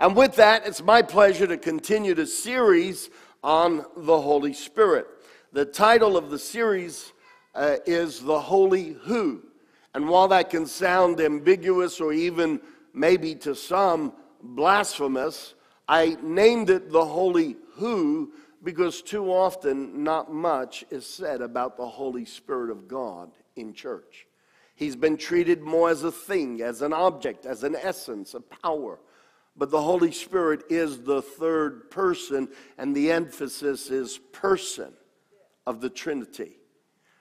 And with that, it's my pleasure to continue the series on the Holy Spirit. The title of the series uh, is The Holy Who. And while that can sound ambiguous or even maybe to some blasphemous, I named it The Holy Who because too often not much is said about the Holy Spirit of God in church. He's been treated more as a thing, as an object, as an essence, a power. But the Holy Spirit is the third person, and the emphasis is person of the Trinity.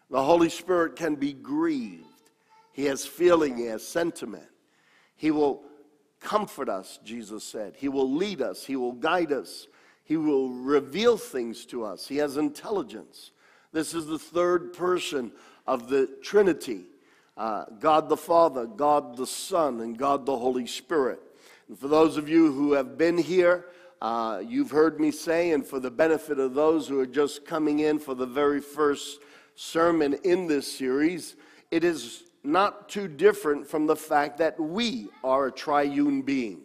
The Holy Spirit can be grieved. He has feeling, he has sentiment. He will comfort us, Jesus said. He will lead us, he will guide us, he will reveal things to us. He has intelligence. This is the third person of the Trinity uh, God the Father, God the Son, and God the Holy Spirit. And for those of you who have been here, uh, you've heard me say, and for the benefit of those who are just coming in for the very first sermon in this series, it is not too different from the fact that we are a triune being.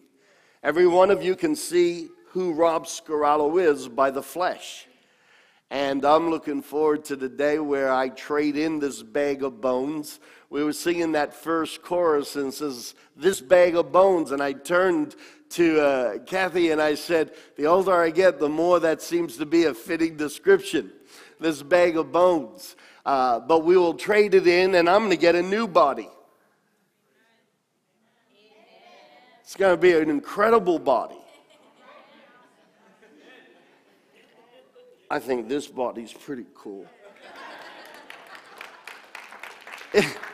Every one of you can see who Rob Scarallo is by the flesh. And I'm looking forward to the day where I trade in this bag of bones. We were singing that first chorus and says, This bag of bones. And I turned to uh, Kathy and I said, The older I get, the more that seems to be a fitting description. This bag of bones. Uh, but we will trade it in and I'm going to get a new body. It's going to be an incredible body. I think this body's pretty cool.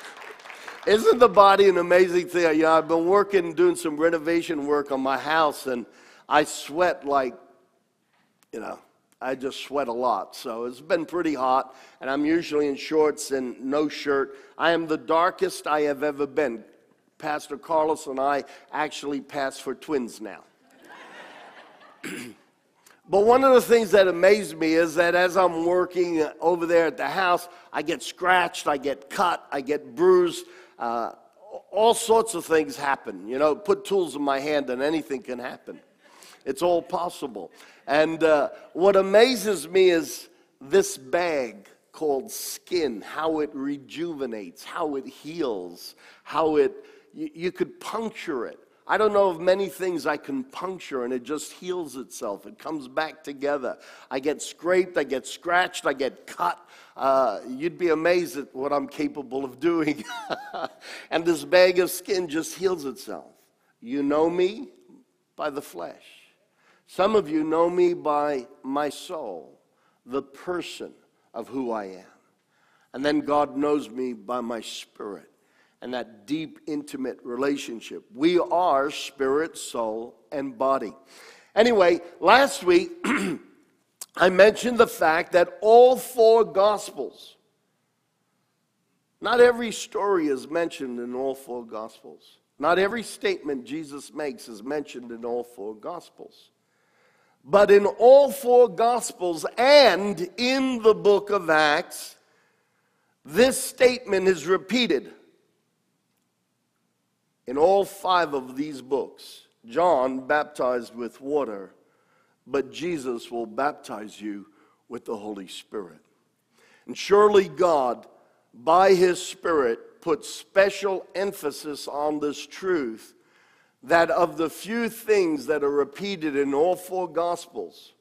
Isn't the body an amazing thing? You know, I've been working, doing some renovation work on my house, and I sweat like, you know, I just sweat a lot. So it's been pretty hot, and I'm usually in shorts and no shirt. I am the darkest I have ever been. Pastor Carlos and I actually pass for twins now. But one of the things that amazed me is that as I'm working over there at the house, I get scratched, I get cut, I get bruised. Uh, all sorts of things happen. You know, put tools in my hand and anything can happen. It's all possible. And uh, what amazes me is this bag called skin, how it rejuvenates, how it heals, how it, you, you could puncture it. I don't know of many things I can puncture and it just heals itself. It comes back together. I get scraped, I get scratched, I get cut. Uh, you'd be amazed at what I'm capable of doing. and this bag of skin just heals itself. You know me by the flesh. Some of you know me by my soul, the person of who I am. And then God knows me by my spirit and that deep, intimate relationship. We are spirit, soul, and body. Anyway, last week I mentioned the fact that all four Gospels, not every story is mentioned in all four Gospels. Not every statement Jesus makes is mentioned in all four Gospels. But in all four Gospels and in the book of Acts, this statement is repeated in all five of these books, John baptized with water, but Jesus will baptize you with the Holy Spirit. And surely God, by His Spirit, puts special emphasis on this truth that of the few things that are repeated in all four Gospels,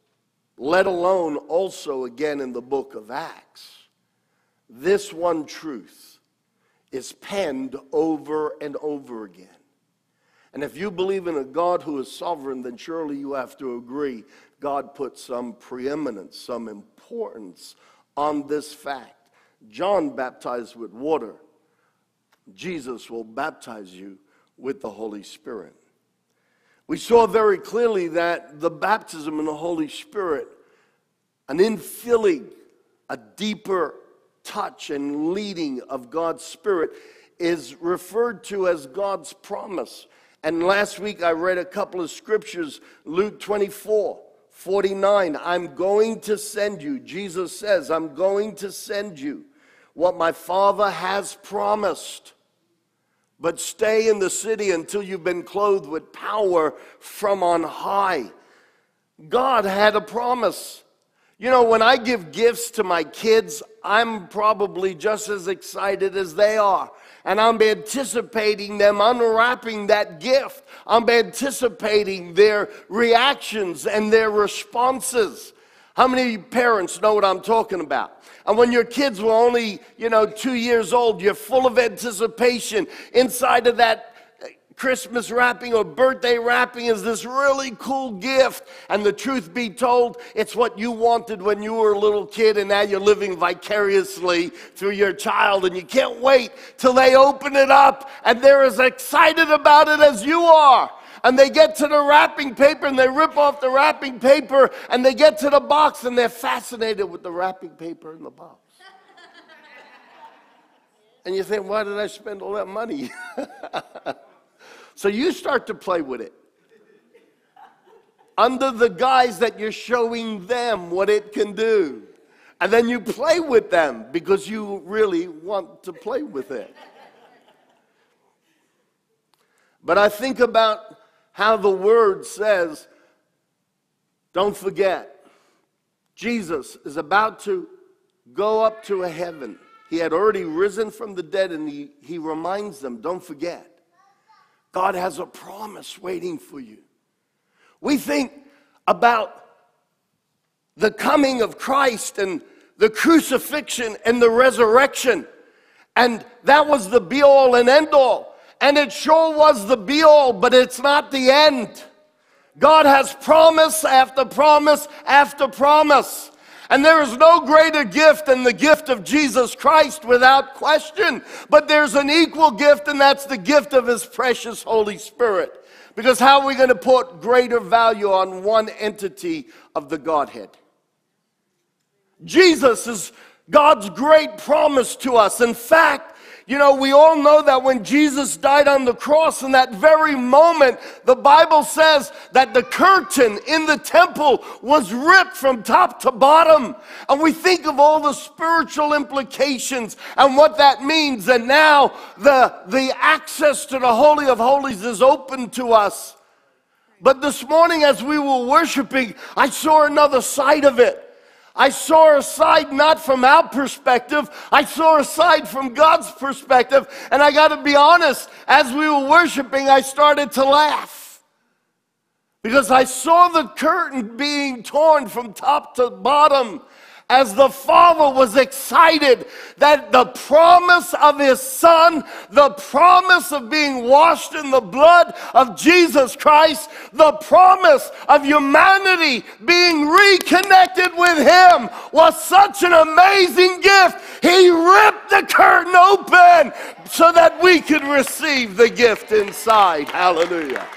let alone also again in the book of Acts, this one truth is penned over and over again. And if you believe in a God who is sovereign, then surely you have to agree God put some preeminence, some importance on this fact. John baptized with water, Jesus will baptize you with the Holy Spirit. We saw very clearly that the baptism in the Holy Spirit, an infilling, a deeper touch and leading of God's Spirit is referred to as God's promise. And last week I read a couple of scriptures, Luke 24. 49, I'm going to send you. Jesus says, I'm going to send you what my Father has promised. but stay in the city until you've been clothed with power from on high. God had a promise. You know, when I give gifts to my kids, I'm probably just as excited as they are. And I'm anticipating them unwrapping that gift. I'm anticipating their reactions and their responses. How many parents know what I'm talking about? And when your kids were only, you know, two years old, you're full of anticipation. Inside of that Christmas wrapping or birthday wrapping is this really cool gift. And the truth be told, it's what you wanted when you were a little kid, and now you're living vicariously through your child. And you can't wait till they open it up and they're as excited about it as you are and they get to the wrapping paper and they rip off the wrapping paper and they get to the box and they're fascinated with the wrapping paper in the box. and you think, why did I spend all that money? so you start to play with it under the guise that you're showing them what it can do. And then you play with them because you really want to play with it. But I think about how the word says, don't forget, Jesus is about to go up to a heaven. He had already risen from the dead, and he, he reminds them, don't forget, God has a promise waiting for you. We think about the coming of Christ and the crucifixion and the resurrection, and that was the be all and end all. And it sure was the be all, but it's not the end. God has promise after promise after promise. And there is no greater gift than the gift of Jesus Christ without question. But there's an equal gift, and that's the gift of His precious Holy Spirit. Because how are we going to put greater value on one entity of the Godhead? Jesus is God's great promise to us. In fact, you know, we all know that when Jesus died on the cross, in that very moment, the Bible says that the curtain in the temple was ripped from top to bottom. And we think of all the spiritual implications and what that means. And now the, the access to the Holy of Holies is open to us. But this morning, as we were worshiping, I saw another side of it. I saw a side not from our perspective, I saw a side from God's perspective. And I got to be honest, as we were worshiping, I started to laugh. Because I saw the curtain being torn from top to bottom as the father was excited that the promise of his son, the promise of being washed in the blood of Jesus Christ, the promise of humanity being reconnected with him was such an amazing gift. He ripped the curtain open so that we could receive the gift inside. Hallelujah.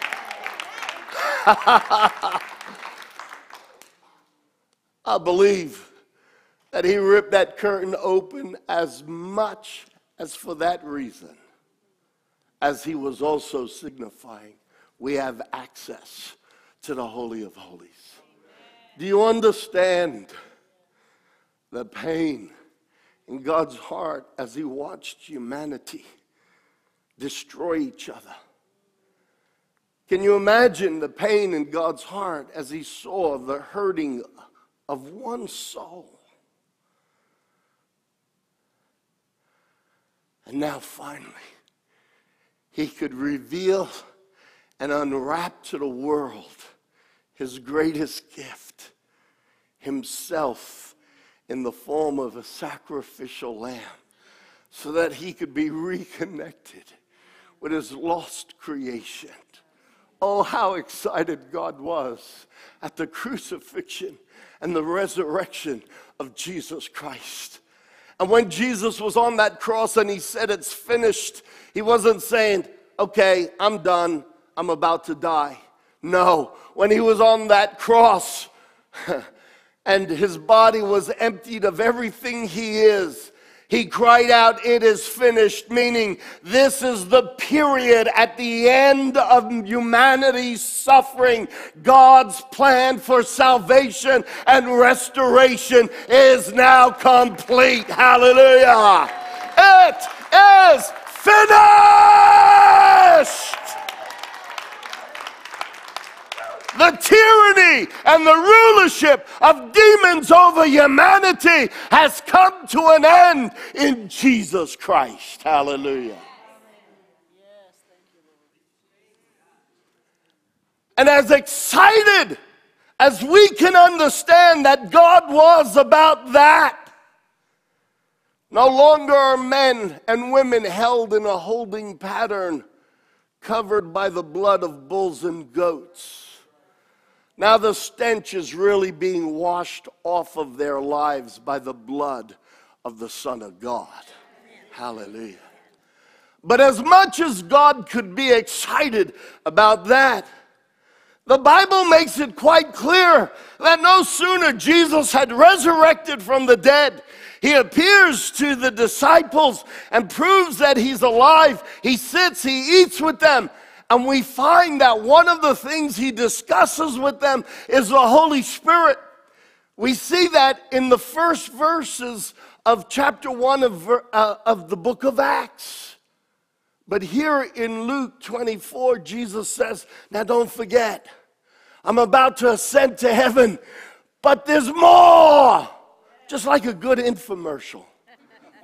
I believe that he ripped that curtain open as much as for that reason, as he was also signifying we have access to the Holy of Holies. Do you understand the pain in God's heart as he watched humanity destroy each other? Can you imagine the pain in God's heart as he saw the hurting of one soul? And now finally, he could reveal and unwrap to the world his greatest gift himself in the form of a sacrificial lamb so that he could be reconnected with his lost creation. Oh, how excited God was at the crucifixion and the resurrection of Jesus Christ. And when Jesus was on that cross and he said, It's finished, he wasn't saying, Okay, I'm done, I'm about to die. No, when he was on that cross and his body was emptied of everything he is, he cried out, It is finished, meaning this is the period at the end of humanity's suffering. God's plan for salvation and restoration is now complete. Hallelujah. It is finished. The tyranny and the rulership of demons over humanity has come to an end in Jesus Christ. Hallelujah. And as excited as we can understand that God was about that, no longer are men and women held in a holding pattern covered by the blood of bulls and goats. Now the stench is really being washed off of their lives by the blood of the Son of God. Hallelujah. But as much as God could be excited about that, the Bible makes it quite clear that no sooner Jesus had resurrected from the dead, he appears to the disciples and proves that he's alive. He sits, he eats with them, and we find that one of the things he discusses with them is the Holy Spirit. We see that in the first verses of chapter 1 of, uh, of the book of Acts. But here in Luke 24, Jesus says, Now don't forget, I'm about to ascend to heaven, but there's more. Just like a good infomercial.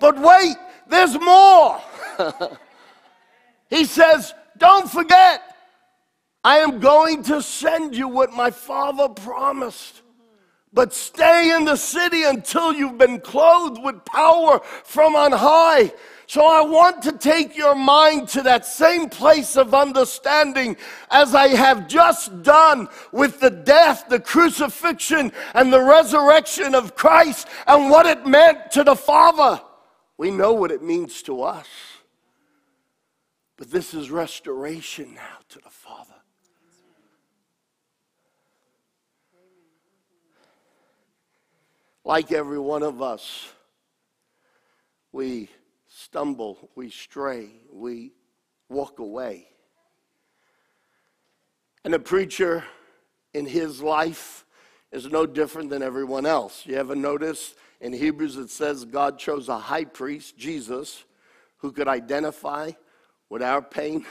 But wait, there's more. he says, Don't forget, I am going to send you what my father promised. But stay in the city until you've been clothed with power from on high. So I want to take your mind to that same place of understanding as I have just done with the death, the crucifixion, and the resurrection of Christ and what it meant to the Father. We know what it means to us. But this is restoration now to the Father. Like every one of us, we stumble, we stray, we walk away. And a preacher in his life is no different than everyone else. You ever notice in Hebrews it says God chose a high priest, Jesus, who could identify with our pain,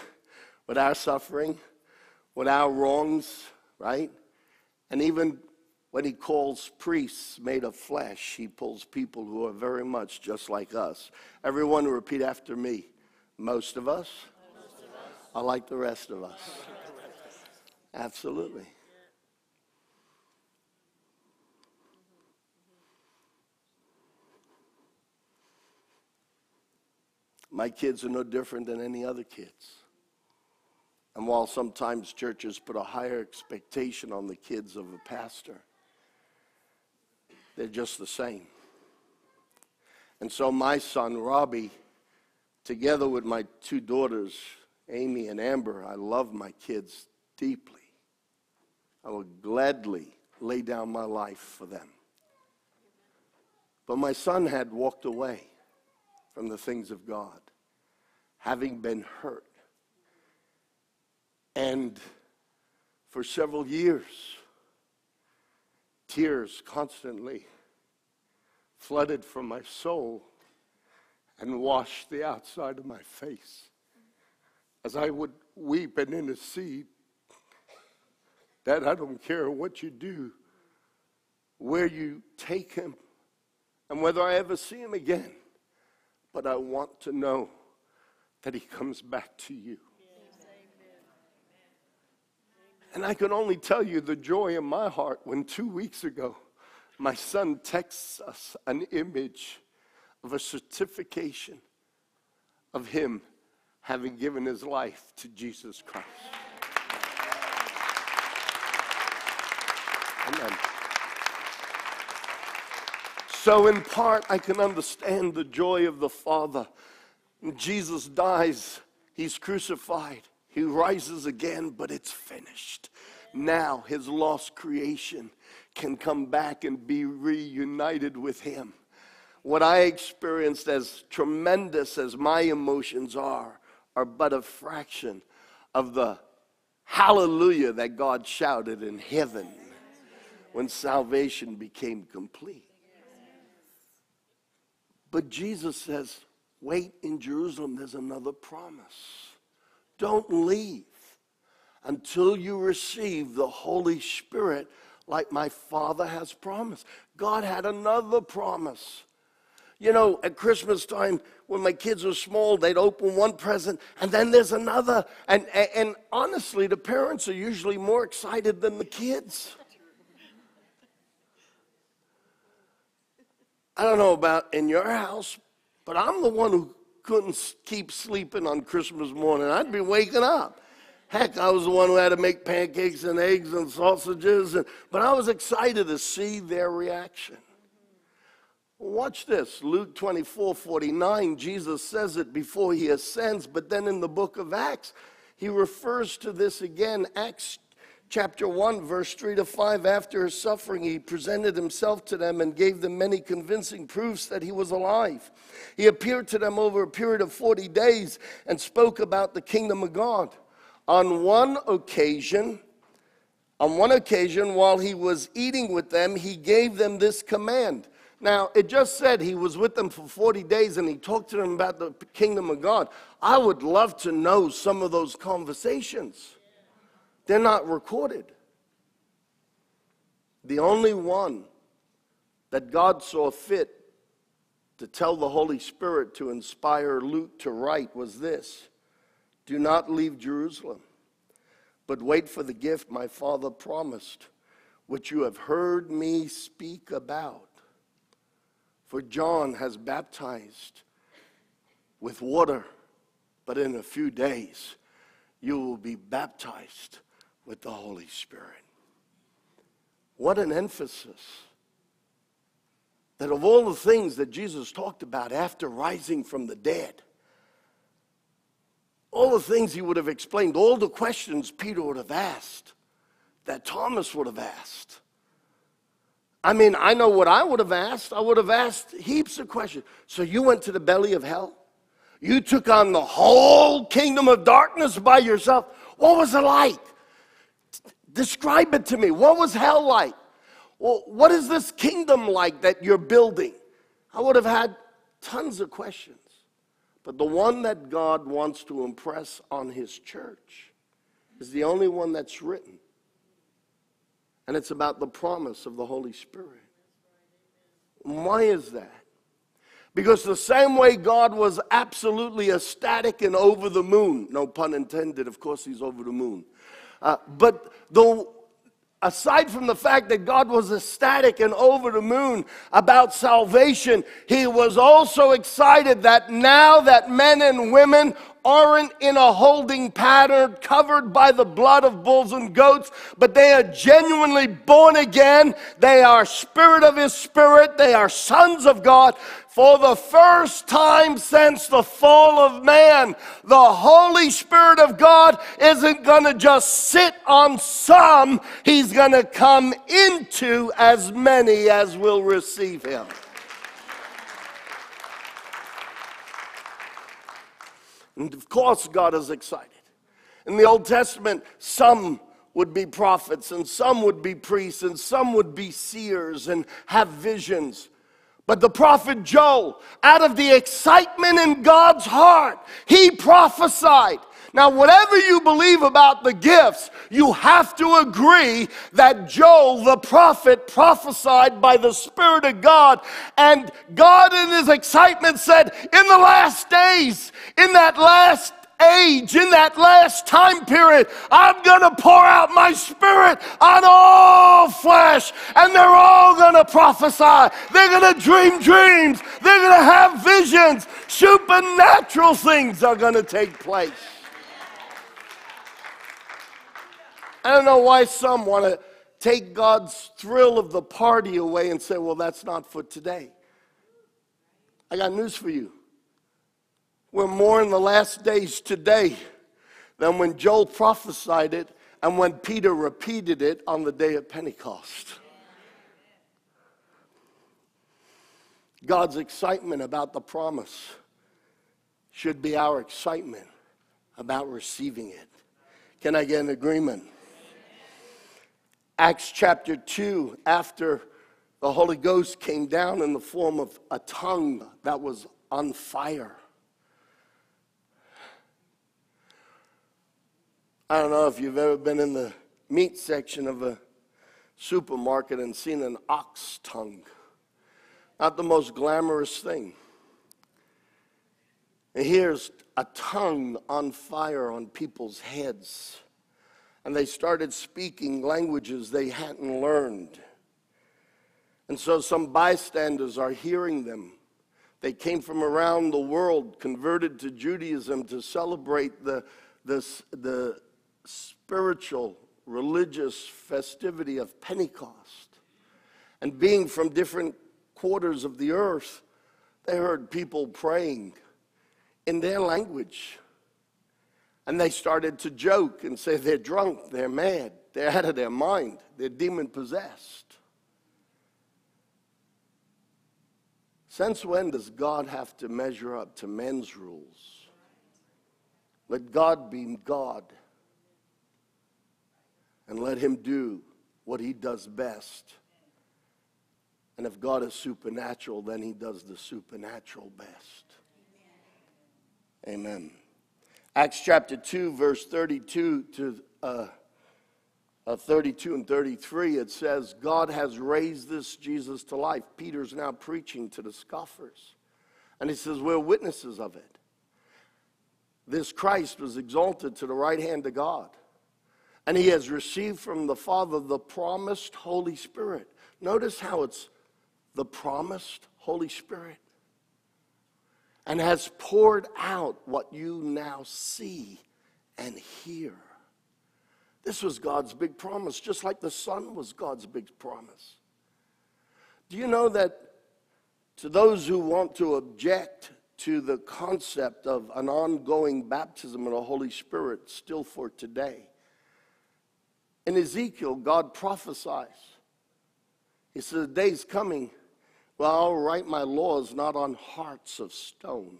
with our suffering, with our wrongs, right? And even when he calls priests made of flesh, he pulls people who are very much just like us. Everyone repeat after me. Most of us, Most of us. are like the rest of us. Absolutely. My kids are no different than any other kids. And while sometimes churches put a higher expectation on the kids of a pastor, they're just the same. And so my son, Robbie, together with my two daughters, Amy and Amber, I love my kids deeply. I will gladly lay down my life for them. But my son had walked away from the things of God, having been hurt. And for several years, Tears constantly flooded from my soul and washed the outside of my face as I would weep and intercede. That I don't care what you do, where you take him, and whether I ever see him again, but I want to know that he comes back to you. And I can only tell you the joy in my heart when two weeks ago my son texts us an image of a certification of him having given his life to Jesus Christ. Amen. So, in part, I can understand the joy of the Father. Jesus dies, he's crucified. He rises again, but it's finished. Now his lost creation can come back and be reunited with him. What I experienced, as tremendous as my emotions are, are but a fraction of the hallelujah that God shouted in heaven when salvation became complete. But Jesus says, wait in Jerusalem. There's another promise. Don't leave until you receive the Holy Spirit like my Father has promised. God had another promise. You know, at Christmas time, when my kids were small, they'd open one present and then there's another. And, and, and honestly, the parents are usually more excited than the kids. I don't know about in your house, but I'm the one who couldn't keep sleeping on Christmas morning. I'd be waking up. Heck, I was the one who had to make pancakes and eggs and sausages, and, but I was excited to see their reaction. Watch this Luke 24 49. Jesus says it before he ascends, but then in the book of Acts, he refers to this again. Acts chapter 1, verse 3 to 5. After his suffering, he presented himself to them and gave them many convincing proofs that he was alive. He appeared to them over a period of 40 days and spoke about the kingdom of God. On one occasion, on one occasion, while he was eating with them, he gave them this command now, it just said he was with them for 40 days and he talked to them about the kingdom of God. I would love to know some of those conversations. They're not recorded. The only one that God saw fit to tell the Holy Spirit to inspire Luke to write was this Do not leave Jerusalem, but wait for the gift my Father promised, which you have heard me speak about. For John has baptized with water, but in a few days you will be baptized with the Holy Spirit. What an emphasis that of all the things that Jesus talked about after rising from the dead, all the things he would have explained, all the questions Peter would have asked, that Thomas would have asked, I mean, I know what I would have asked. I would have asked heaps of questions. So you went to the belly of hell? You took on the whole kingdom of darkness by yourself? What was it like? Describe it to me. What was hell like? Well, what is this kingdom like that you're building? I would have had tons of questions. But the one that God wants to impress on his church is the only one that's written and it's about the promise of the Holy Spirit. Why is that? Because the same way God was absolutely ecstatic and over the moon, no pun intended, of course, he's over the moon. Uh, but the, aside from the fact that God was ecstatic and over the moon about salvation, he was also excited that now that men and women aren't in a holding pattern covered by the blood of bulls and goats, but they are genuinely born again. They are spirit of his spirit. They are sons of God. For the first time since the fall of man, the Holy Spirit of God isn't going to just sit on some, He's going to come into as many as will receive Him. And of course, God is excited. In the Old Testament, some would be prophets, and some would be priests, and some would be seers and have visions. But the prophet Joel, out of the excitement in God's heart, he prophesied. Now, whatever you believe about the gifts, you have to agree that Joel, the prophet, prophesied by the Spirit of God. And God, in his excitement, said, In the last days, in that last age, in that last time period, I'm going to pour out my spirit on all flesh, and they're all going to prophesy. They're going to dream dreams. They're going to have visions. Supernatural things are going to take place. I don't know why some want to take God's thrill of the party away and say, well, that's not for today. I got news for you. We're more in the last days today than when Joel prophesied it and when Peter repeated it on the day of Pentecost. God's excitement about the promise should be our excitement about receiving it. Can I get an agreement? Acts chapter 2, after the Holy Ghost came down in the form of a tongue that was on fire. I don't know if you've ever been in the meat section of a supermarket and seen an ox tongue. Not the most glamorous thing. And here's a tongue on fire on people's heads. And they started speaking languages they hadn't learned. And so some bystanders are hearing them. They came from around the world, converted to Judaism to celebrate the, the, the spiritual religious festivity of Pentecost. And being from different quarters of the earth, they heard people praying in their language. And they started to joke and say they're drunk, they're mad, they're out of their mind, they're demon possessed. Since when does God have to measure up to men's rules? Let God be God and let him do what he does best. And if God is supernatural, then he does the supernatural best. Amen. Acts chapter 2, verse 32 to uh, uh, 32 and 33, it says, God has raised this Jesus to life. Peter's now preaching to the scoffers. And he says, We're witnesses of it. This Christ was exalted to the right hand of God and he has received from the Father the promised Holy Spirit. Notice how it's the promised Holy Spirit. And has poured out what you now see and hear. This was God's big promise, just like the Son was God's big promise. Do you know that to those who want to object to the concept of an ongoing baptism of the Holy Spirit still for today, in Ezekiel, God prophesies. He says, The day's coming I'll write my laws not on hearts of stone,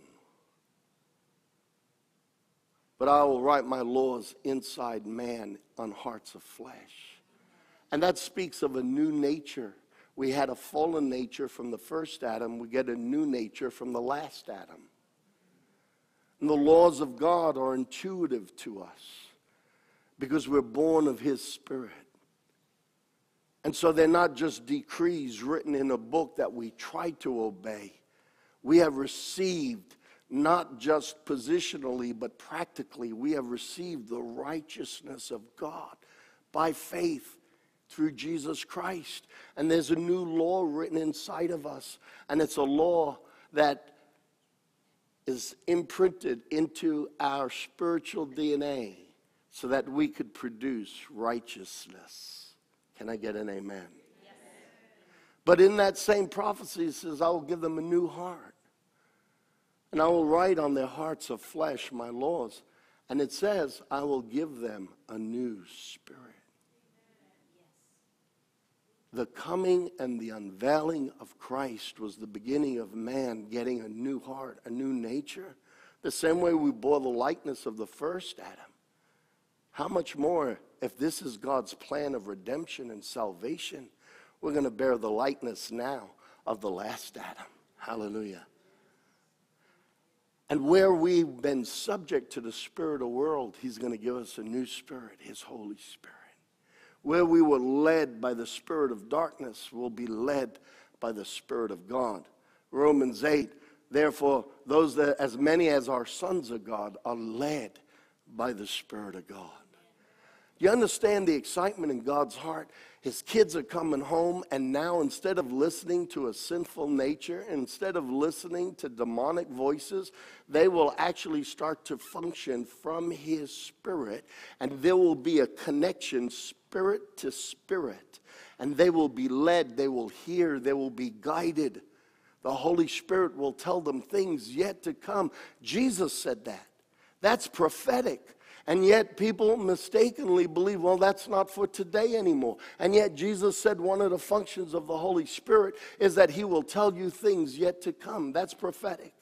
but I will write my laws inside man on hearts of flesh. And that speaks of a new nature. We had a fallen nature from the first Adam, we get a new nature from the last Adam. And the laws of God are intuitive to us because we're born of His Spirit. And so they're not just decrees written in a book that we try to obey. We have received, not just positionally, but practically, we have received the righteousness of God by faith through Jesus Christ. And there's a new law written inside of us, and it's a law that is imprinted into our spiritual DNA so that we could produce righteousness. Can I get an amen? But in that same prophecy, it says, I will give them a new heart. And I will write on their hearts of flesh my laws. And it says, I will give them a new spirit. The coming and the unveiling of Christ was the beginning of man getting a new heart, a new nature. The same way we bore the likeness of the first Adam. How much more, if this is God's plan of redemption and salvation, we're going to bear the likeness now of the last Adam. Hallelujah. And where we've been subject to the spirit of world, he's going to give us a new spirit, his Holy Spirit. Where we were led by the spirit of darkness, we'll be led by the spirit of God. Romans 8, therefore, those that as many as are sons of God are led by the spirit of God. You understand the excitement in God's heart? His kids are coming home, and now instead of listening to a sinful nature, instead of listening to demonic voices, they will actually start to function from His Spirit, and there will be a connection spirit to spirit, and they will be led, they will hear, they will be guided. The Holy Spirit will tell them things yet to come. Jesus said that. That's prophetic. And yet people mistakenly believe, well, that's not for today anymore. And yet Jesus said one of the functions of the Holy Spirit is that he will tell you things yet to come. That's prophetic.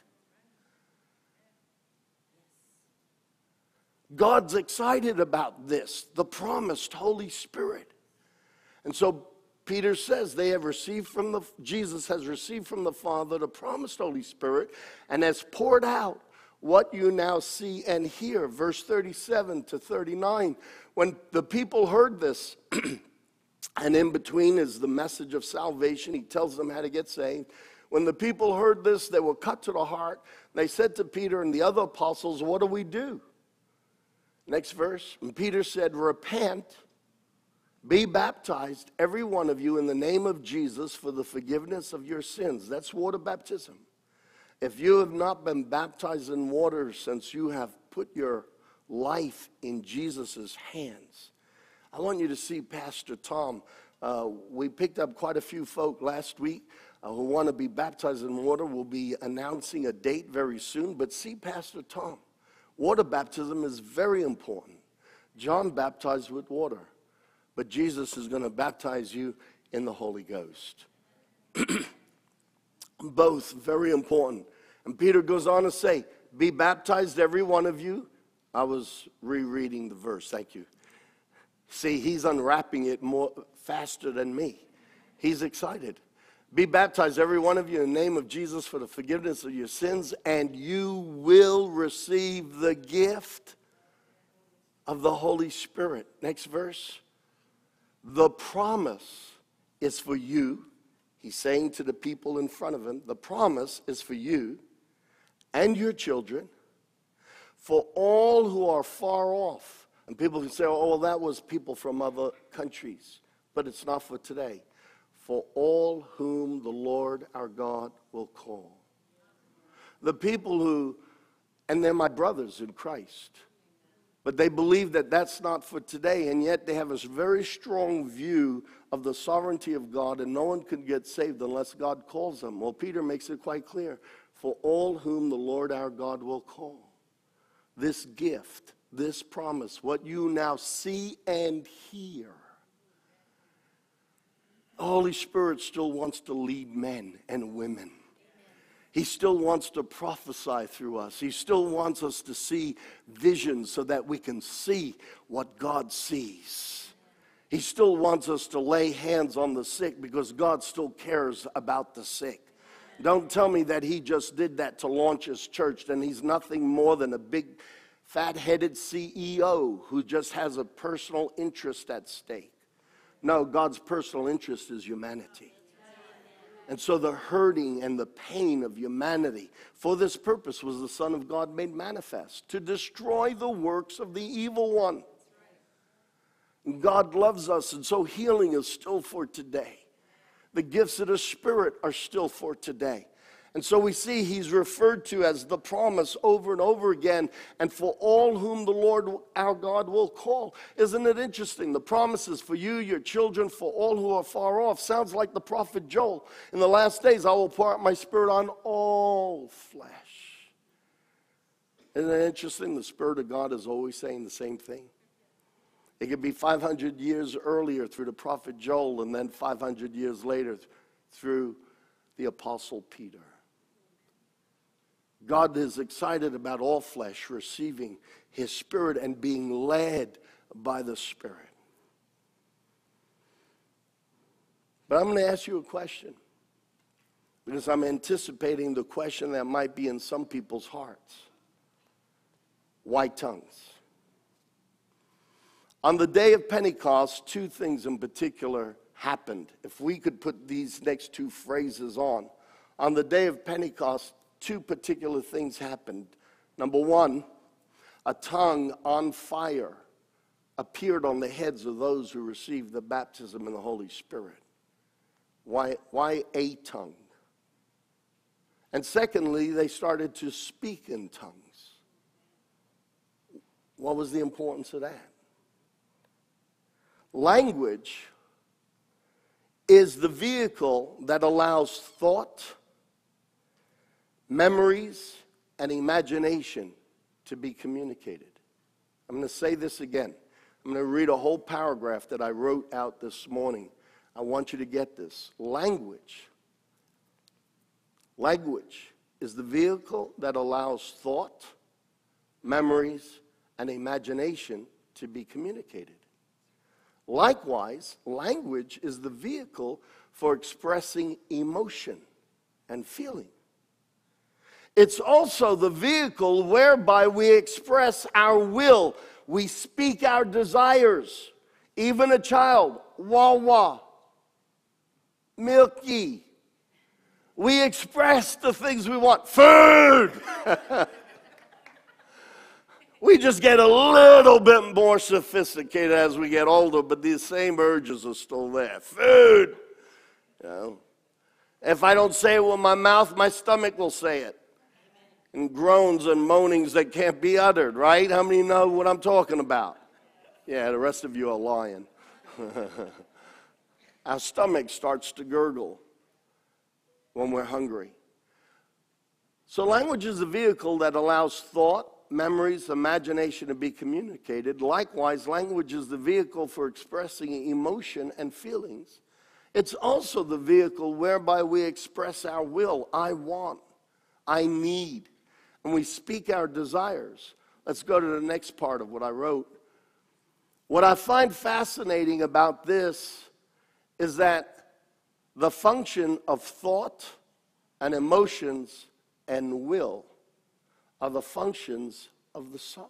God's excited about this, the promised Holy Spirit. And so Peter says they have received from the Jesus has received from the Father the promised Holy Spirit and has poured out what you now see and hear. Verse 37 to 39. When the people heard this, and in between is the message of salvation, he tells them how to get saved. When the people heard this, they were cut to the heart. They said to Peter and the other apostles, What do we do? Next verse. And Peter said, Repent, be baptized, every one of you, in the name of Jesus for the forgiveness of your sins. That's water baptism. If you have not been baptized in water since you have put your life in Jesus' hands, I want you to see Pastor Tom. Uh, we picked up quite a few folk last week uh, who want to be baptized in water. We'll be announcing a date very soon, but see Pastor Tom. Water baptism is very important. John baptized with water, but Jesus is going to baptize you in the Holy Ghost. Both very important. And Peter goes on to say, Be baptized, every one of you. I was rereading the verse, thank you. See, he's unwrapping it more faster than me. He's excited. Be baptized, every one of you, in the name of Jesus for the forgiveness of your sins, and you will receive the gift of the Holy Spirit. Next verse. The promise is for you He's saying to the people in front of him, the promise is for you and your children, for all who are far off. And people can say, oh, well, that was people from other countries. But it's not for today. For all whom the Lord our God will call. The people who, and they're my brothers in Christ but they believe that that's not for today, and yet they have a very strong view of the sovereignty of God, and no one can get saved unless God calls them. Well, Peter makes it quite clear for all whom the Lord our God will call. This gift, this promise, what you now see and hear. The Holy Spirit still wants to lead men and women he still wants to prophesy through us. He still wants us to see visions so that we can see what God sees. He still wants us to lay hands on the sick because God still cares about the sick. Don't tell me that he just did that to launch his church, and he's nothing more than a big fat headed CEO who just has a personal interest at stake. No, God's personal interest is humanity. And so the hurting and the pain of humanity for this purpose was the Son of God made manifest to destroy the works of the evil one. God loves us, and so healing is still for today. The gifts of the Spirit are still for today. And so we see he's referred to as the promise over and over again, and for all whom the Lord our God will call. Isn't it interesting? The promises for you, your children, for all who are far off sounds like the prophet Joel. In the last days, I will pour out my spirit on all flesh. Isn't it interesting? The Spirit of God is always saying the same thing. It could be 500 years earlier through the prophet Joel, and then 500 years later through the apostle Peter. God is excited about all flesh receiving his spirit and being led by the spirit. But I'm going to ask you a question because I'm anticipating the question that might be in some people's hearts. Why tongues? On the day of Pentecost, two things in particular happened. If we could put these next two phrases on. On the day of Pentecost, two particular things happened. Number one, a tongue on fire appeared on the heads of those who received the baptism in the Holy Spirit. Why, why a tongue? And secondly, they started to speak in tongues. What was the importance of that? Language is the vehicle that allows thought memories, and imagination to be communicated. I'm going to say this again. I'm going to read a whole paragraph that I wrote out this morning. I want you to get this. Language. Language is the vehicle that allows thought, memories, and imagination to be communicated. Likewise, language is the vehicle for expressing emotion and feeling. It's also the vehicle whereby we express our will. We speak our desires. Even a child, wah wah, Milky. We express the things we want. Food! we just get a little bit more sophisticated as we get older, but these same urges are still there. Food! You know? If I don't say it with my mouth, my stomach will say it and groans and moanings that can't be uttered, right? How many know what I'm talking about? Yeah, the rest of you are lying. Our stomach starts to gurgle when we're hungry. So, language is a vehicle that allows thought, memories, imagination to be communicated. Likewise, language is the vehicle for expressing emotion and feelings. It's also the vehicle whereby we express our will. I want, I need, and we speak our desires. Let's go to the next part of what I wrote. What I find fascinating about this is that the function of thought and emotions and will are the functions of the soul.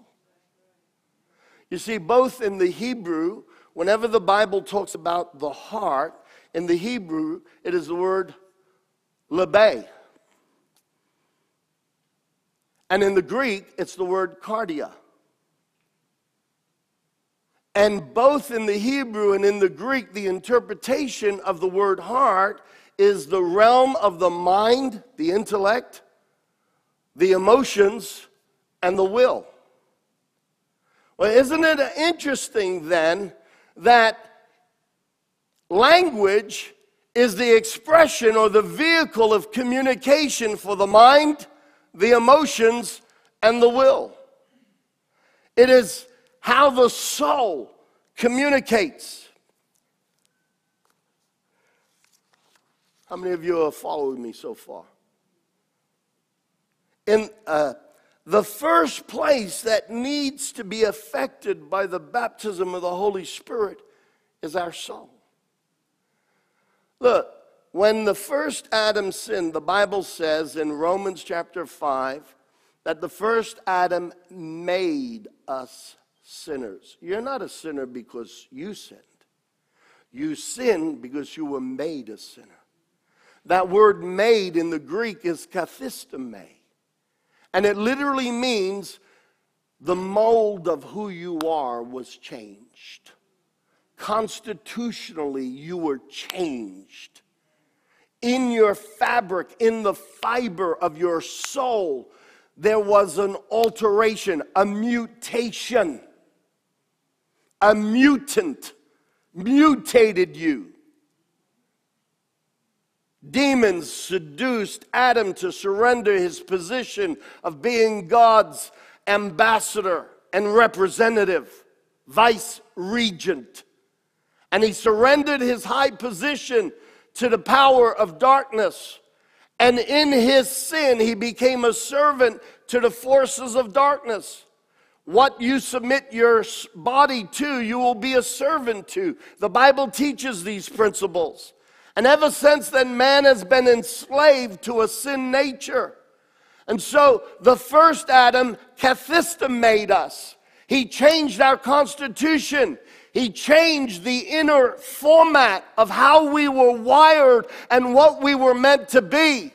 You see, both in the Hebrew, whenever the Bible talks about the heart, in the Hebrew, it is the word lebe. And in the Greek, it's the word cardia. And both in the Hebrew and in the Greek, the interpretation of the word heart is the realm of the mind, the intellect, the emotions, and the will. Well, isn't it interesting then that language is the expression or the vehicle of communication for the mind, the emotions, and the will. It is how the soul communicates. How many of you are following me so far? In uh, the first place that needs to be affected by the baptism of the Holy Spirit is our soul. Look, when the first Adam sinned, the Bible says in Romans chapter 5 that the first Adam made us sinners. You're not a sinner because you sinned, you sinned because you were made a sinner. That word made in the Greek is kathistemi, and it literally means the mold of who you are was changed. Constitutionally, you were changed in your fabric, in the fiber of your soul, there was an alteration, a mutation. A mutant mutated you. Demons seduced Adam to surrender his position of being God's ambassador and representative, vice regent. And he surrendered his high position to the power of darkness. And in his sin, he became a servant to the forces of darkness. What you submit your body to, you will be a servant to. The Bible teaches these principles. And ever since then, man has been enslaved to a sin nature. And so the first Adam, Kathista, made us. He changed our constitution. He changed the inner format of how we were wired and what we were meant to be.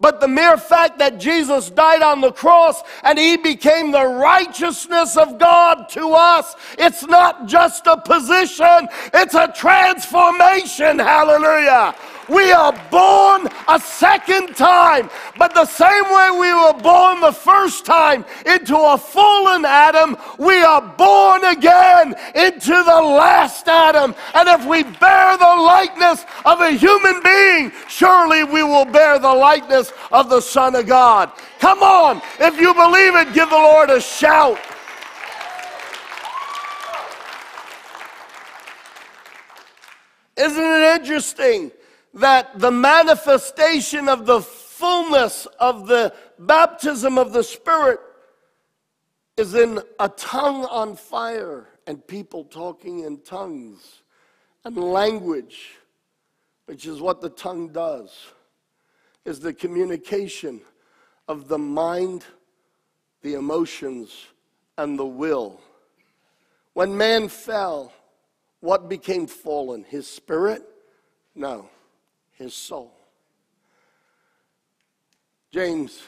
But the mere fact that Jesus died on the cross and he became the righteousness of God to us, it's not just a position, it's a transformation. Hallelujah. We are born a second time, but the same way we were born the first time into a fallen Adam, we are born again into the last Adam. And if we bear the likeness of a human being, surely we will bear the likeness of the Son of God. Come on, if you believe it, give the Lord a shout. Isn't it interesting that the manifestation of the fullness of the baptism of the Spirit is in a tongue on fire and people talking in tongues and language, which is what the tongue does, is the communication of the mind, the emotions, and the will. When man fell, what became fallen? His spirit? No, his soul. James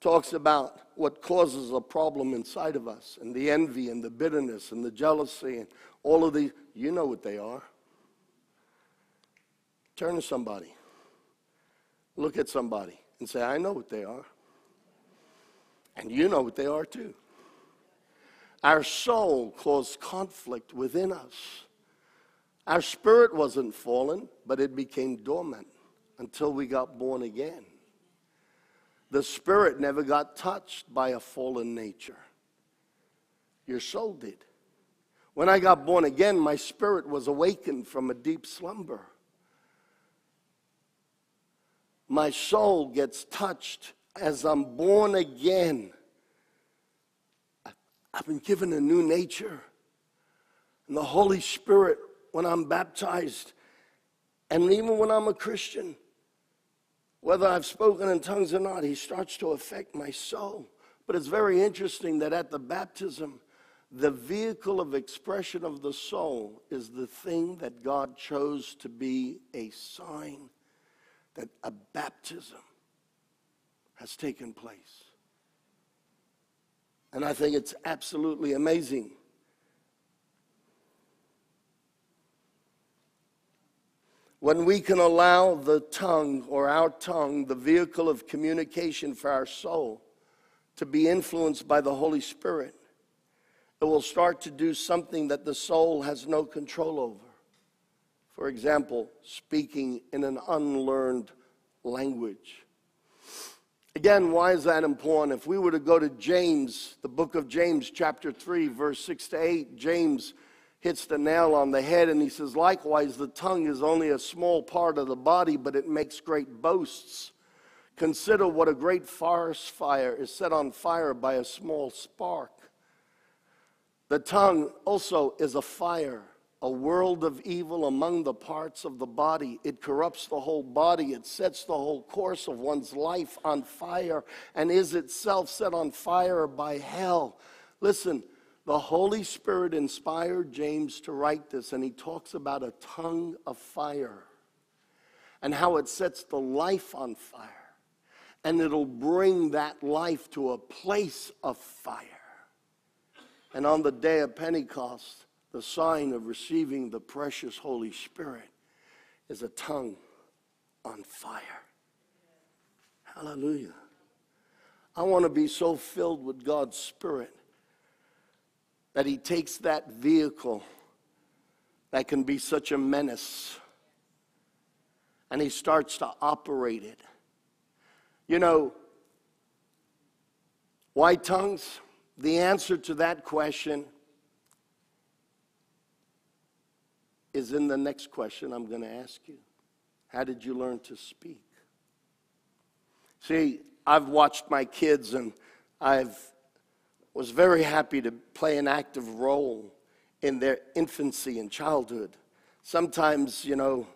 talks about what causes a problem inside of us and the envy and the bitterness and the jealousy and all of these. You know what they are. Turn to somebody, look at somebody, and say, I know what they are. And you know what they are too. Our soul caused conflict within us. Our spirit wasn't fallen, but it became dormant until we got born again. The spirit never got touched by a fallen nature. Your soul did. When I got born again, my spirit was awakened from a deep slumber. My soul gets touched as I'm born again. I've been given a new nature. And the Holy Spirit, when I'm baptized, and even when I'm a Christian, whether I've spoken in tongues or not, He starts to affect my soul. But it's very interesting that at the baptism, the vehicle of expression of the soul is the thing that God chose to be a sign that a baptism has taken place. And I think it's absolutely amazing. When we can allow the tongue or our tongue, the vehicle of communication for our soul, to be influenced by the Holy Spirit, it will start to do something that the soul has no control over. For example, speaking in an unlearned language. Again, why is that important? If we were to go to James, the book of James, chapter 3, verse 6 to 8, James hits the nail on the head and he says, Likewise, the tongue is only a small part of the body, but it makes great boasts. Consider what a great forest fire is set on fire by a small spark. The tongue also is a fire a world of evil among the parts of the body. It corrupts the whole body. It sets the whole course of one's life on fire and is itself set on fire by hell. Listen, the Holy Spirit inspired James to write this, and he talks about a tongue of fire and how it sets the life on fire. And it'll bring that life to a place of fire. And on the day of Pentecost, the sign of receiving the precious Holy Spirit is a tongue on fire. Hallelujah. I want to be so filled with God's Spirit that He takes that vehicle that can be such a menace and He starts to operate it. You know, why tongues? The answer to that question is in the next question I'm going to ask you. How did you learn to speak? See, I've watched my kids and I've was very happy to play an active role in their infancy and childhood. Sometimes, you know,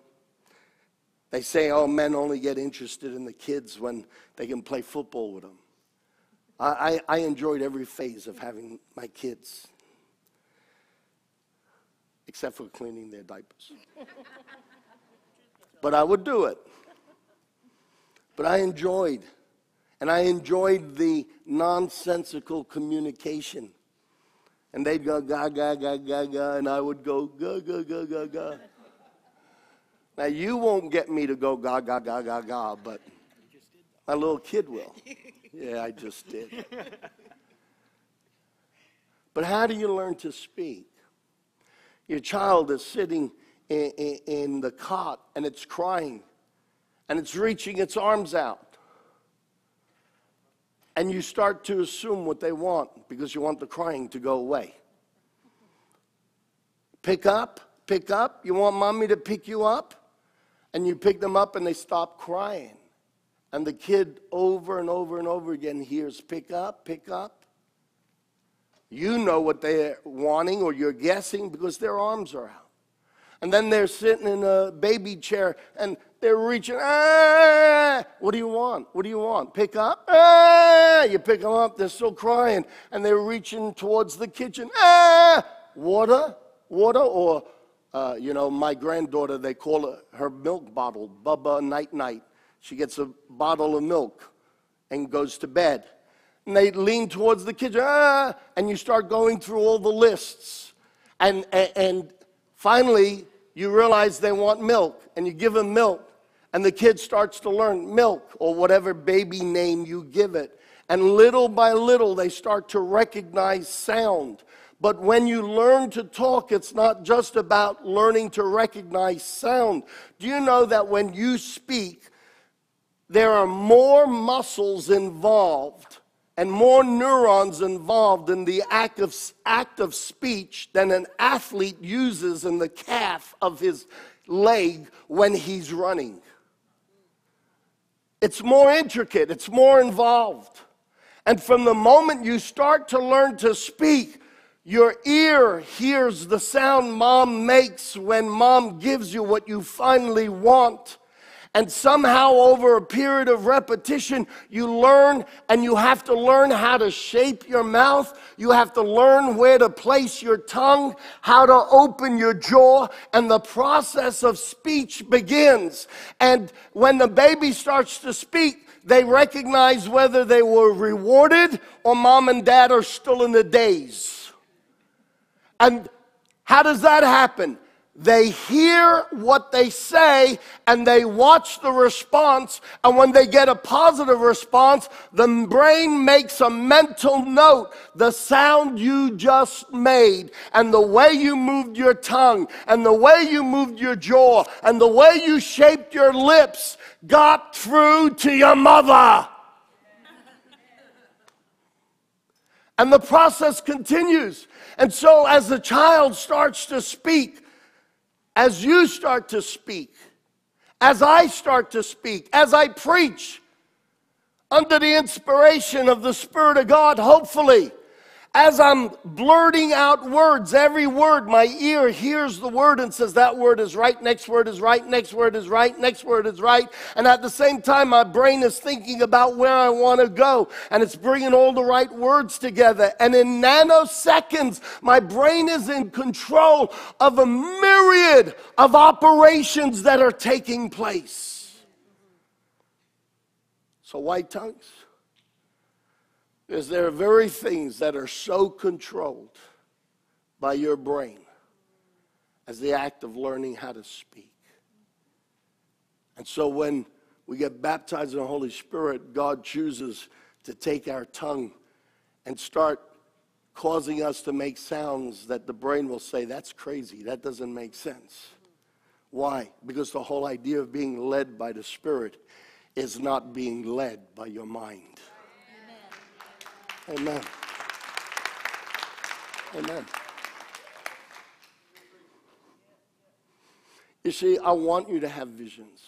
they say, oh, men only get interested in the kids when they can play football with them. I, I, I enjoyed every phase of having my kids except for cleaning their diapers. but I would do it. But I enjoyed, and I enjoyed the nonsensical communication. And they'd go ga ga ga ga ga, and I would go ga ga ga ga ga. Now you won't get me to go ga ga ga ga ga, but my little kid will. Yeah, I just did. But how do you learn to speak? Your child is sitting in, in, in the cot and it's crying and it's reaching its arms out. And you start to assume what they want because you want the crying to go away. Pick up, pick up. You want mommy to pick you up? And you pick them up and they stop crying. And the kid over and over and over again hears, pick up, pick up. You know what they're wanting, or you're guessing because their arms are out. And then they're sitting in a baby chair, and they're reaching. Ah, what do you want? What do you want? Pick up? Ah, you pick them up. They're still crying, and they're reaching towards the kitchen. Ah, water, water, or uh, you know, my granddaughter. They call her, her milk bottle, Bubba Night Night. She gets a bottle of milk and goes to bed. And they lean towards the kitchen, ah, and you start going through all the lists. And, and, and finally, you realize they want milk, and you give them milk. And the kid starts to learn milk or whatever baby name you give it. And little by little, they start to recognize sound. But when you learn to talk, it's not just about learning to recognize sound. Do you know that when you speak, there are more muscles involved and more neurons involved in the act of, act of speech than an athlete uses in the calf of his leg when he's running. It's more intricate, it's more involved. And from the moment you start to learn to speak, your ear hears the sound mom makes when mom gives you what you finally want. And somehow, over a period of repetition, you learn and you have to learn how to shape your mouth. You have to learn where to place your tongue, how to open your jaw, and the process of speech begins. And when the baby starts to speak, they recognize whether they were rewarded or mom and dad are still in the daze. And how does that happen? They hear what they say and they watch the response. And when they get a positive response, the brain makes a mental note the sound you just made, and the way you moved your tongue, and the way you moved your jaw, and the way you shaped your lips got through to your mother. And the process continues. And so, as the child starts to speak, as you start to speak, as I start to speak, as I preach, under the inspiration of the Spirit of God, hopefully, as I'm blurting out words, every word, my ear hears the word and says, That word is right, next word is right, next word is right, next word is right. And at the same time, my brain is thinking about where I want to go and it's bringing all the right words together. And in nanoseconds, my brain is in control of a myriad of operations that are taking place. So, white tongues is there are very things that are so controlled by your brain as the act of learning how to speak. And so when we get baptized in the Holy Spirit, God chooses to take our tongue and start causing us to make sounds that the brain will say, that's crazy, that doesn't make sense. Why? Because the whole idea of being led by the Spirit is not being led by your mind. Amen. Amen. You see, I want you to have visions.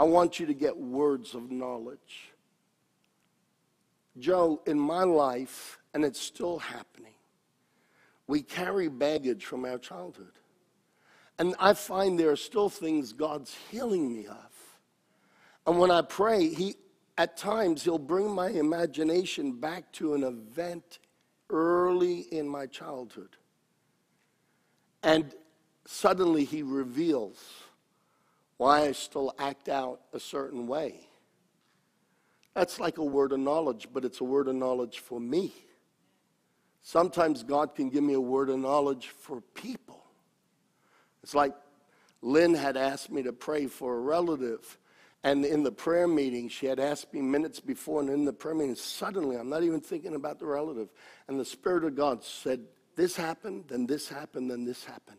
I want you to get words of knowledge. Joe, in my life, and it's still happening, we carry baggage from our childhood. And I find there are still things God's healing me of. And when I pray, He at times, he'll bring my imagination back to an event early in my childhood. And suddenly he reveals why I still act out a certain way. That's like a word of knowledge, but it's a word of knowledge for me. Sometimes God can give me a word of knowledge for people. It's like Lynn had asked me to pray for a relative and in the prayer meeting, she had asked me minutes before, and in the prayer meeting, suddenly, I'm not even thinking about the relative. And the Spirit of God said, This happened, then this happened, then this happened.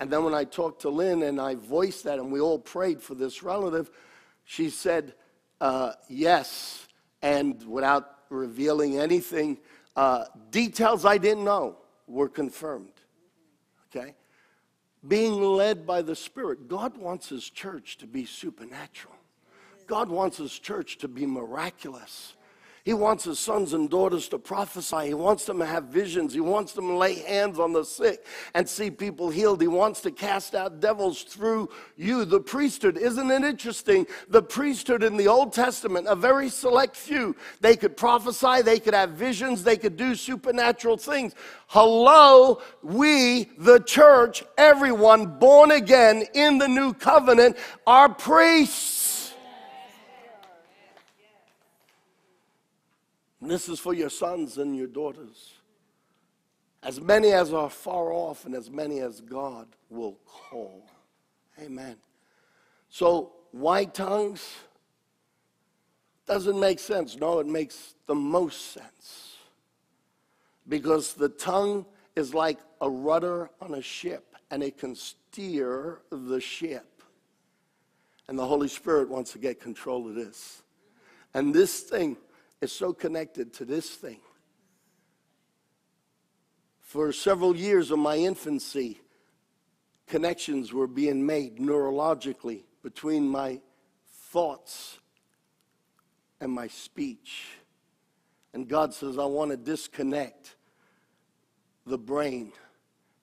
And then when I talked to Lynn and I voiced that, and we all prayed for this relative, she said, uh, Yes. And without revealing anything, uh, details I didn't know were confirmed. Okay? Being led by the Spirit. God wants His church to be supernatural, God wants His church to be miraculous. He wants his sons and daughters to prophesy. He wants them to have visions. He wants them to lay hands on the sick and see people healed. He wants to cast out devils through you, the priesthood. Isn't it interesting? The priesthood in the Old Testament, a very select few, they could prophesy, they could have visions, they could do supernatural things. Hello, we, the church, everyone born again in the new covenant, are priests. And this is for your sons and your daughters. As many as are far off and as many as God will call. Amen. So, why tongues doesn't make sense. No, it makes the most sense. Because the tongue is like a rudder on a ship and it can steer the ship. And the Holy Spirit wants to get control of this. And this thing is so connected to this thing. For several years of my infancy, connections were being made neurologically between my thoughts and my speech. And God says, I want to disconnect the brain,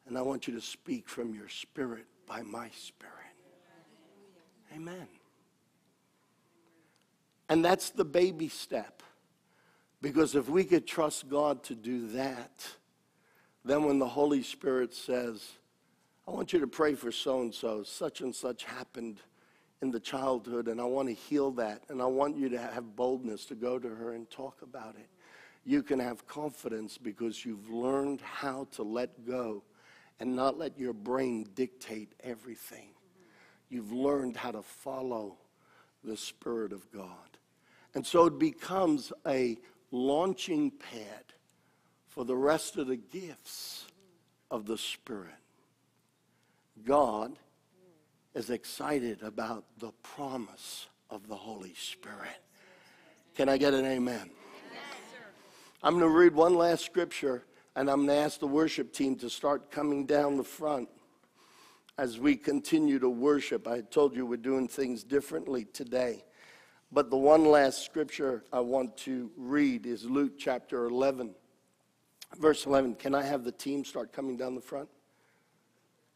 and I want you to speak from your spirit by my spirit. Amen. And that's the baby step. Because if we could trust God to do that, then when the Holy Spirit says, I want you to pray for so and so, such and such happened in the childhood, and I want to heal that, and I want you to have boldness to go to her and talk about it. You can have confidence because you've learned how to let go and not let your brain dictate everything. You've learned how to follow the Spirit of God. And so it becomes a launching pad for the rest of the gifts of the Spirit. God is excited about the promise of the Holy Spirit. Can I get an amen? I'm going to read one last scripture and I'm going to ask the worship team to start coming down the front as we continue to worship. I told you we're doing things differently today. But the one last scripture I want to read is Luke chapter 11, verse 11. Can I have the team start coming down the front?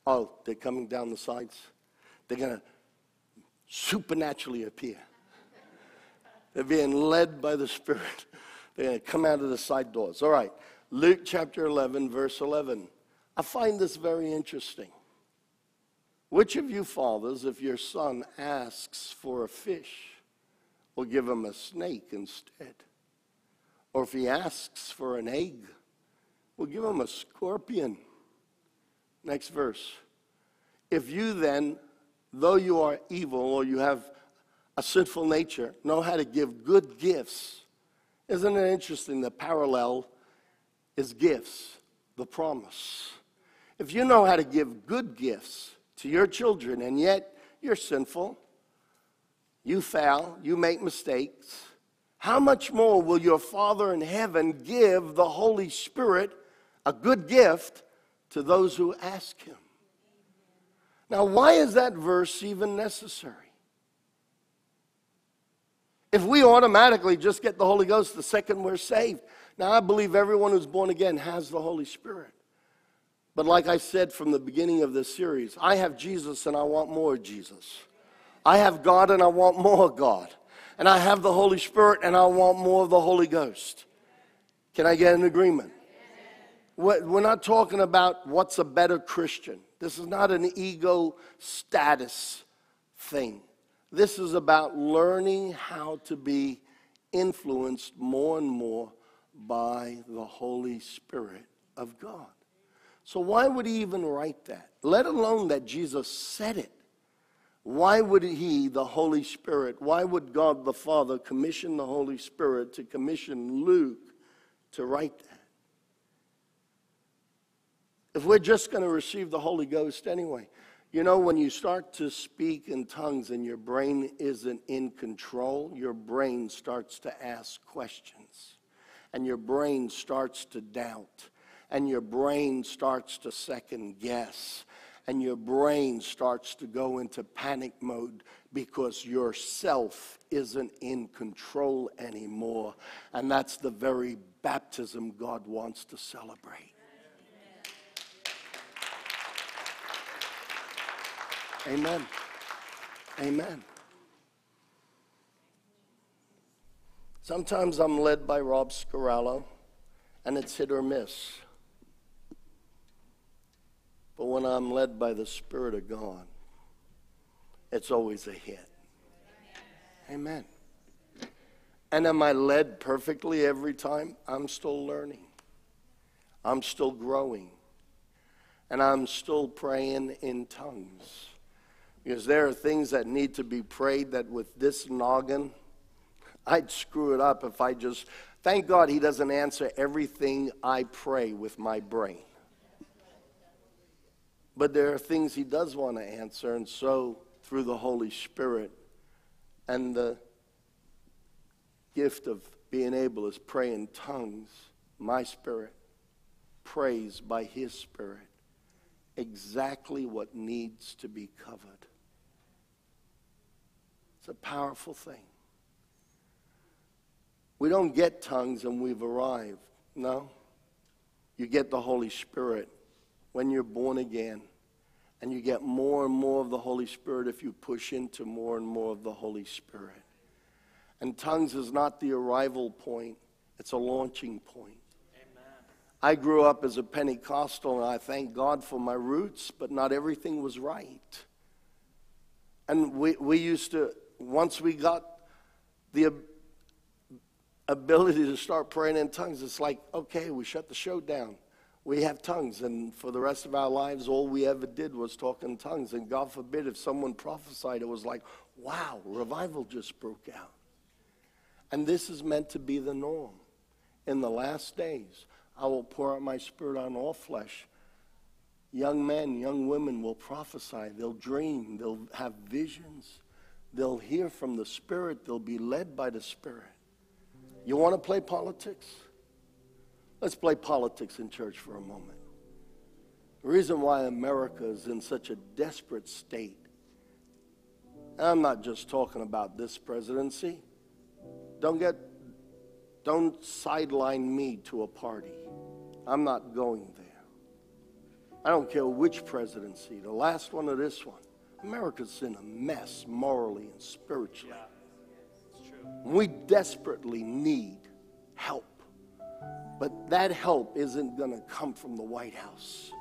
Oh, they're coming down the sides. They're going to supernaturally appear. They're being led by the Spirit. They're going to come out of the side doors. All right. Luke chapter 11, verse 11. I find this very interesting. Which of you fathers, if your son asks for a fish, We'll give him a snake instead. Or if he asks for an egg, we'll give him a scorpion. Next verse. If you then, though you are evil or you have a sinful nature, know how to give good gifts, isn't it interesting? The parallel is gifts, the promise. If you know how to give good gifts to your children and yet you're sinful, you fail, you make mistakes. How much more will your Father in heaven give the Holy Spirit a good gift to those who ask Him? Now, why is that verse even necessary? If we automatically just get the Holy Ghost the second we're saved, now I believe everyone who's born again has the Holy Spirit. But like I said from the beginning of this series, I have Jesus and I want more Jesus. I have God and I want more God. And I have the Holy Spirit and I want more of the Holy Ghost. Can I get an agreement? We're not talking about what's a better Christian. This is not an ego status thing. This is about learning how to be influenced more and more by the Holy Spirit of God. So, why would he even write that? Let alone that Jesus said it. Why would He, the Holy Spirit, why would God the Father commission the Holy Spirit to commission Luke to write that? If we're just going to receive the Holy Ghost anyway, you know, when you start to speak in tongues and your brain isn't in control, your brain starts to ask questions. And your brain starts to doubt. And your brain starts to second guess and your brain starts to go into panic mode because yourself isn't in control anymore. And that's the very baptism God wants to celebrate. Amen. Amen. Sometimes I'm led by Rob Scarallo, and it's hit or miss. But when I'm led by the Spirit of God, it's always a hit. Amen. And am I led perfectly every time? I'm still learning. I'm still growing. And I'm still praying in tongues. Because there are things that need to be prayed that with this noggin, I'd screw it up if I just. Thank God he doesn't answer everything I pray with my brain. But there are things he does want to answer, and so through the Holy Spirit and the gift of being able to pray in tongues, my spirit prays by his spirit exactly what needs to be covered. It's a powerful thing. We don't get tongues and we've arrived. No. You get the Holy Spirit when you're born again. And you get more and more of the Holy Spirit if you push into more and more of the Holy Spirit. And tongues is not the arrival point, it's a launching point. Amen. I grew up as a Pentecostal, and I thank God for my roots, but not everything was right. And we, we used to, once we got the ability to start praying in tongues, it's like, okay, we shut the show down we have tongues, and for the rest of our lives, all we ever did was talk in tongues. And God forbid if someone prophesied, it was like, wow, revival just broke out. And this is meant to be the norm. In the last days, I will pour out my spirit on all flesh. Young men, young women will prophesy, they'll dream, they'll have visions, they'll hear from the Spirit, they'll be led by the Spirit. You want to play politics? Let's play politics in church for a moment. The reason why America is in such a desperate state, I'm not just talking about this presidency. Don't get, don't sideline me to a party. I'm not going there. I don't care which presidency, the last one or this one. America's in a mess morally and spiritually. Yeah, we desperately need help. But that help isn't going to come from the White House.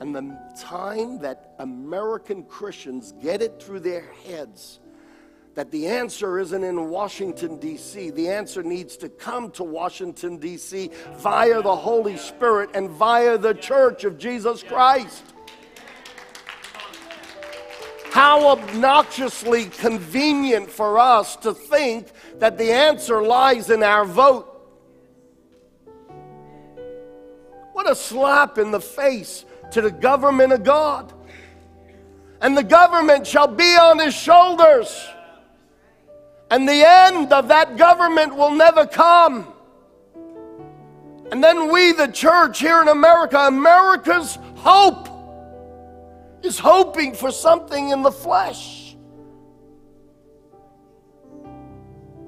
And the time that American Christians get it through their heads that the answer isn't in Washington, D.C., the answer needs to come to Washington, D.C. via the Holy Spirit and via the church of Jesus Christ. How obnoxiously convenient for us to think that the answer lies in our vote. What a slap in the face to the government of God. And the government shall be on his shoulders. And the end of that government will never come. And then we, the church here in America, America's hope is hoping for something in the flesh.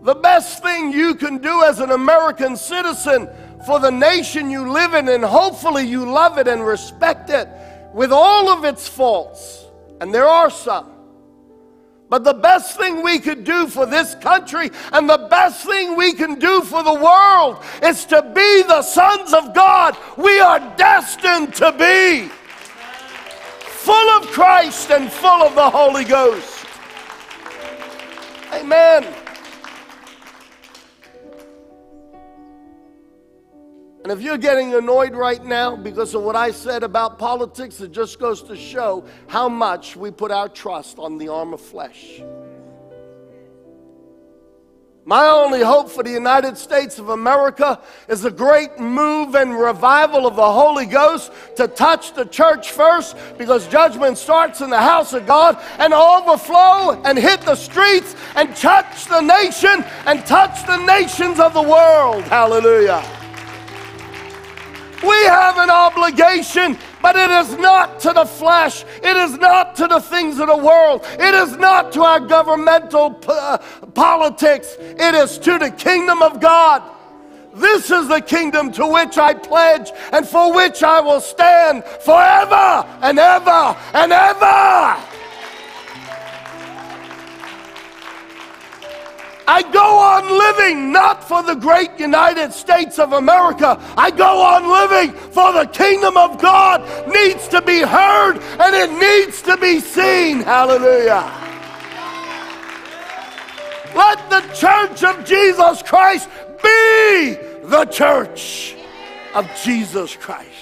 The best thing you can do as an American citizen for the nation you live in, and hopefully you love it and respect it with all of its faults. And there are some. But the best thing we could do for this country and the best thing we can do for the world is to be the sons of God we are destined to be. Full of Christ and full of the Holy Ghost. Amen. And if you're getting annoyed right now because of what I said about politics, it just goes to show how much we put our trust on the arm of flesh. My only hope for the United States of America is a great move and revival of the Holy Ghost to touch the church first because judgment starts in the house of God and overflow and hit the streets and touch the nation and touch the nations of the world. Hallelujah. We have an obligation But it is not to the flesh. It is not to the things of the world. It is not to our governmental uh, politics. It is to the kingdom of God. This is the kingdom to which I pledge and for which I will stand forever and ever and ever. I go on living not for the great United States of America. I go on living for the kingdom of God needs to be heard and it needs to be seen. Hallelujah. Let the church of Jesus Christ be the church of Jesus Christ.